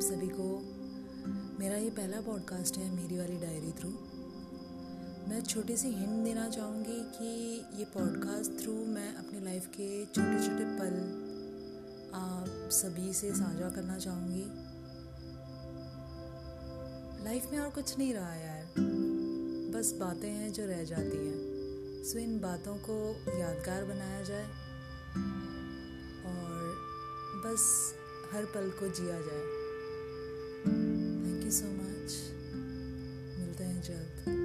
सभी को। मेरा ये पहला पॉडकास्ट है मेरी वाली डायरी थ्रू मैं छोटी सी हिंट देना चाहूँगी कि ये पॉडकास्ट थ्रू मैं अपनी लाइफ के छोटे छोटे पल आप सभी से साझा करना चाहूँगी। लाइफ में और कुछ नहीं रहा यार। बस बातें हैं जो रह जाती हैं। सो इन बातों को यादगार बनाया जाए। और बस हर पल को जिया जाए। थैंक यू सो मच मिलते हैं जल्द।